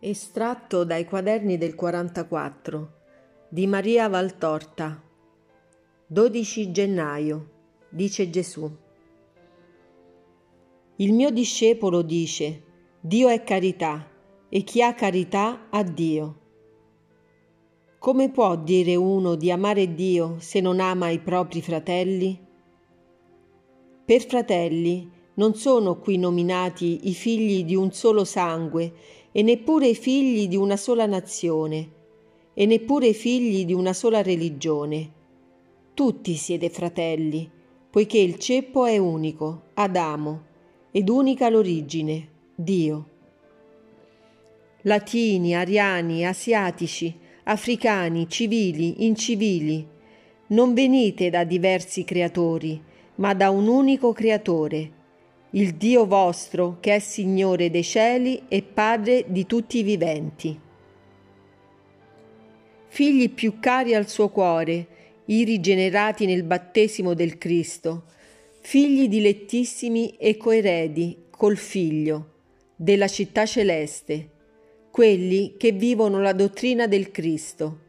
Estratto dai quaderni del 44 di Maria Valtorta 12 gennaio dice Gesù Il mio discepolo dice Dio è carità e chi ha carità ha Dio. Come può dire uno di amare Dio se non ama i propri fratelli? Per fratelli non sono qui nominati i figli di un solo sangue e neppure i figli di una sola nazione, e neppure i figli di una sola religione. Tutti siete fratelli, poiché il ceppo è unico, Adamo, ed unica l'origine, Dio. Latini, ariani, asiatici, africani, civili, incivili, non venite da diversi creatori, ma da un unico creatore, il Dio vostro che è Signore dei cieli e Padre di tutti i viventi. Figli più cari al suo cuore, i rigenerati nel battesimo del Cristo, figli dilettissimi e coeredi col Figlio, della città celeste, quelli che vivono la dottrina del Cristo.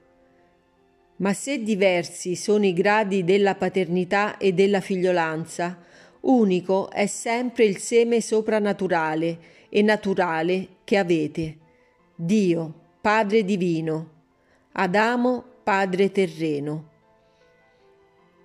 Ma se diversi sono i gradi della paternità e della figliolanza, unico è sempre il seme soprannaturale e naturale che avete. Dio, Padre divino, Adamo, Padre terreno.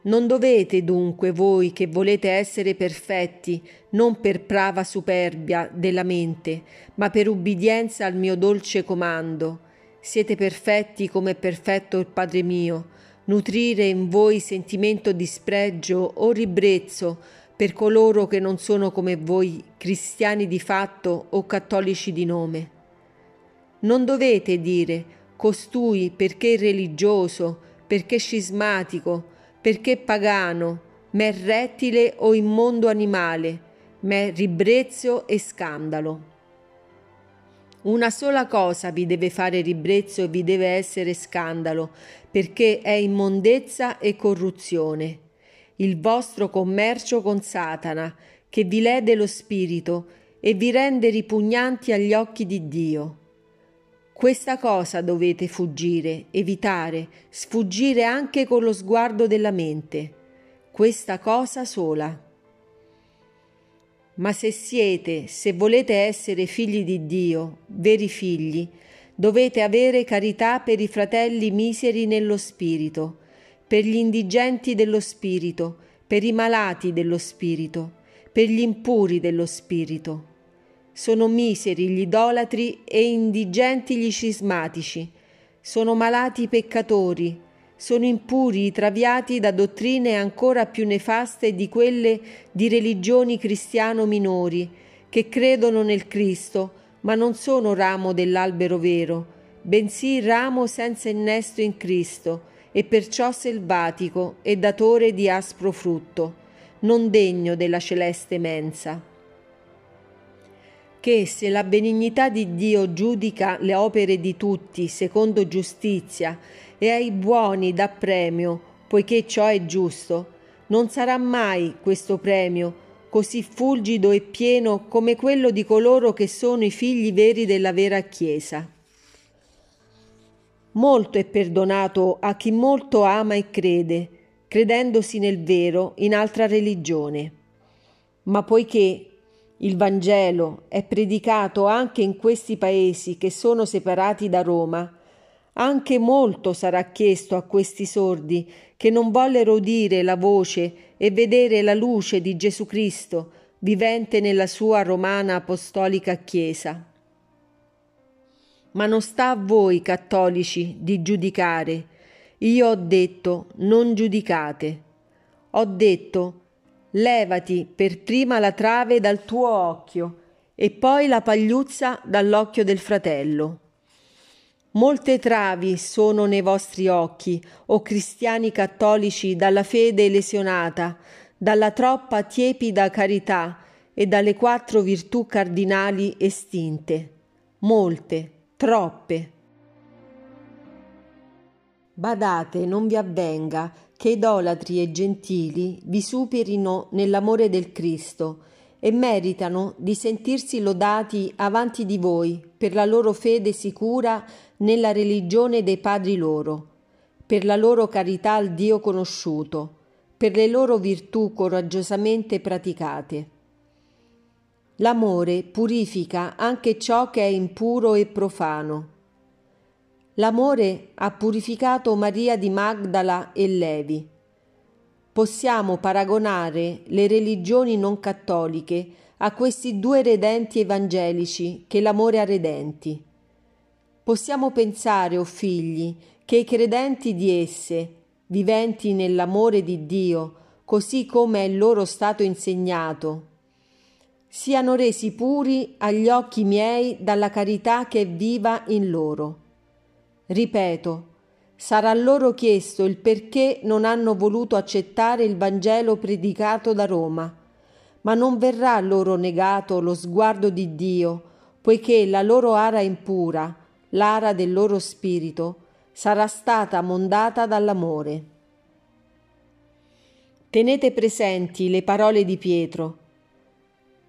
Non dovete dunque voi che volete essere perfetti, non per prava superbia della mente, ma per ubbidienza al mio dolce comando. Siete perfetti come è perfetto il Padre mio, nutrire in voi sentimento di spregio o ribrezzo, per coloro che non sono come voi cristiani di fatto o cattolici di nome. Non dovete dire costui perché religioso, perché scismatico, perché pagano, ma è rettile o immondo animale, ma è ribrezzo e scandalo. Una sola cosa vi deve fare ribrezzo e vi deve essere scandalo, perché è immondezza e corruzione il vostro commercio con Satana, che vi lede lo spirito e vi rende ripugnanti agli occhi di Dio. Questa cosa dovete fuggire, evitare, sfuggire anche con lo sguardo della mente. Questa cosa sola. Ma se siete, se volete essere figli di Dio, veri figli, dovete avere carità per i fratelli miseri nello spirito, per gli indigenti dello spirito, per i malati dello spirito, per gli impuri dello spirito. Sono miseri gli idolatri e indigenti gli scismatici, sono malati i peccatori, sono impuri i traviati da dottrine ancora più nefaste di quelle di religioni cristiano minori, che credono nel Cristo, ma non sono ramo dell'albero vero, bensì ramo senza innesto in Cristo, e perciò selvatico e datore di aspro frutto, non degno della celeste mensa. Che se la benignità di Dio giudica le opere di tutti secondo giustizia e ai buoni dà premio, poiché ciò è giusto, non sarà mai questo premio così fulgido e pieno come quello di coloro che sono i figli veri della vera Chiesa. Molto è perdonato a chi molto ama e crede, credendosi nel vero in altra religione. Ma poiché il Vangelo è predicato anche in questi paesi che sono separati da Roma, anche molto sarà chiesto a questi sordi che non vollero udire la voce e vedere la luce di Gesù Cristo, vivente nella sua romana apostolica Chiesa ma non sta a voi cattolici di giudicare. Io ho detto non giudicate. Ho detto levati per prima la trave dal tuo occhio e poi la pagliuzza dall'occhio del fratello. Molte travi sono nei vostri occhi, o cristiani cattolici dalla fede lesionata, dalla troppa tiepida carità e dalle quattro virtù cardinali estinte. Molte troppe. Badate, non vi avvenga che idolatri e gentili vi superino nell'amore del Cristo e meritano di sentirsi lodati avanti di voi per la loro fede sicura nella religione dei padri loro, per la loro carità al Dio conosciuto, per le loro virtù coraggiosamente praticate. L'amore purifica anche ciò che è impuro e profano. L'amore ha purificato Maria di Magdala e Levi. Possiamo paragonare le religioni non cattoliche a questi due redenti evangelici che l'amore ha redenti. Possiamo pensare, o oh figli, che i credenti di esse, viventi nell'amore di Dio, così come è loro stato insegnato, siano resi puri agli occhi miei dalla carità che è viva in loro. Ripeto, sarà loro chiesto il perché non hanno voluto accettare il Vangelo predicato da Roma ma non verrà loro negato lo sguardo di Dio, poiché la loro ara impura, l'ara del loro spirito, sarà stata mondata dall'amore. Tenete presenti le parole di Pietro.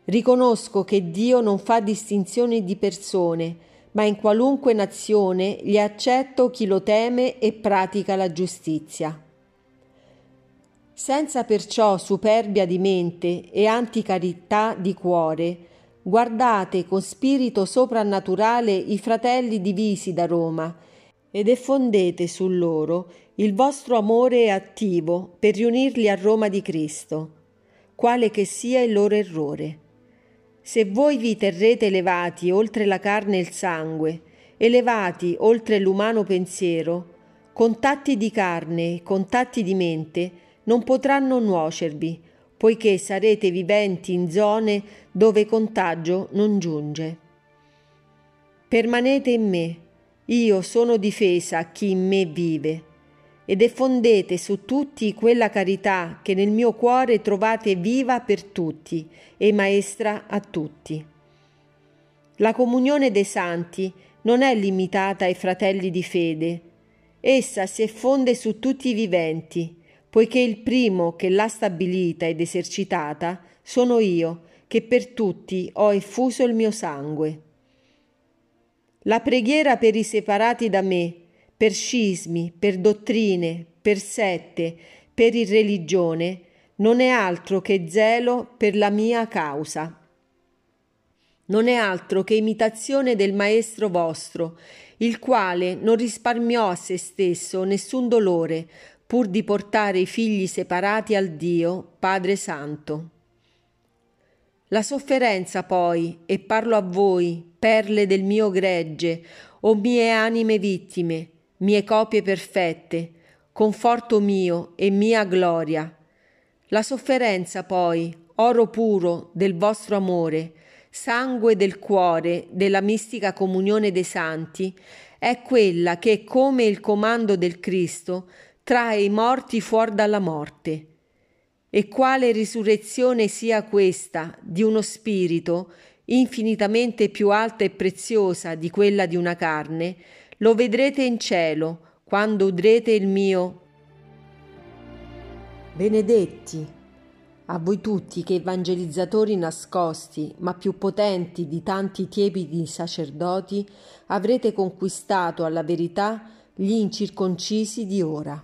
Riconosco che Dio non fa distinzioni di persone, ma in qualunque nazione gli accetto chi lo teme e pratica la giustizia senza perciò superbia di mente e anticarità di cuore, guardate con spirito soprannaturale i fratelli divisi da Roma ed effondete su loro il vostro amore attivo per riunirli a Roma di Cristo, quale che sia il loro errore. Se voi vi terrete elevati oltre la carne e il sangue, elevati oltre l'umano pensiero, contatti di carne e contatti di mente, non potranno nuocervi, poiché sarete viventi in zone dove contagio non giunge. Permanete in me, io sono difesa a chi in me vive, ed effondete su tutti quella carità che nel mio cuore trovate viva per tutti e maestra a tutti. La comunione dei santi non è limitata ai fratelli di fede, essa si effonde su tutti i viventi, poiché il primo che l'ha stabilita ed esercitata sono io, che per tutti ho effuso il mio sangue. La preghiera per i separati da me, per scismi, per dottrine, per sette, per irreligione, non è altro che zelo per la mia causa. Non è altro che imitazione del Maestro vostro, il quale non risparmiò a se stesso nessun dolore, pur di portare i figli separati al Dio Padre Santo. La sofferenza poi, e parlo a voi, perle del mio gregge, o mie anime vittime, mie copie perfette, conforto mio e mia gloria. La sofferenza poi, oro puro del vostro amore, sangue del cuore della mistica comunione dei santi, è quella che, come il comando del Cristo, trae i morti fuori dalla morte. E quale risurrezione sia questa di uno spirito, infinitamente più alta e preziosa di quella di una carne, lo vedrete in cielo quando udrete il mio. Benedetti a voi tutti che evangelizzatori nascosti, ma più potenti di tanti tiepidi sacerdoti, avrete conquistato alla verità gli incirconcisi di ora.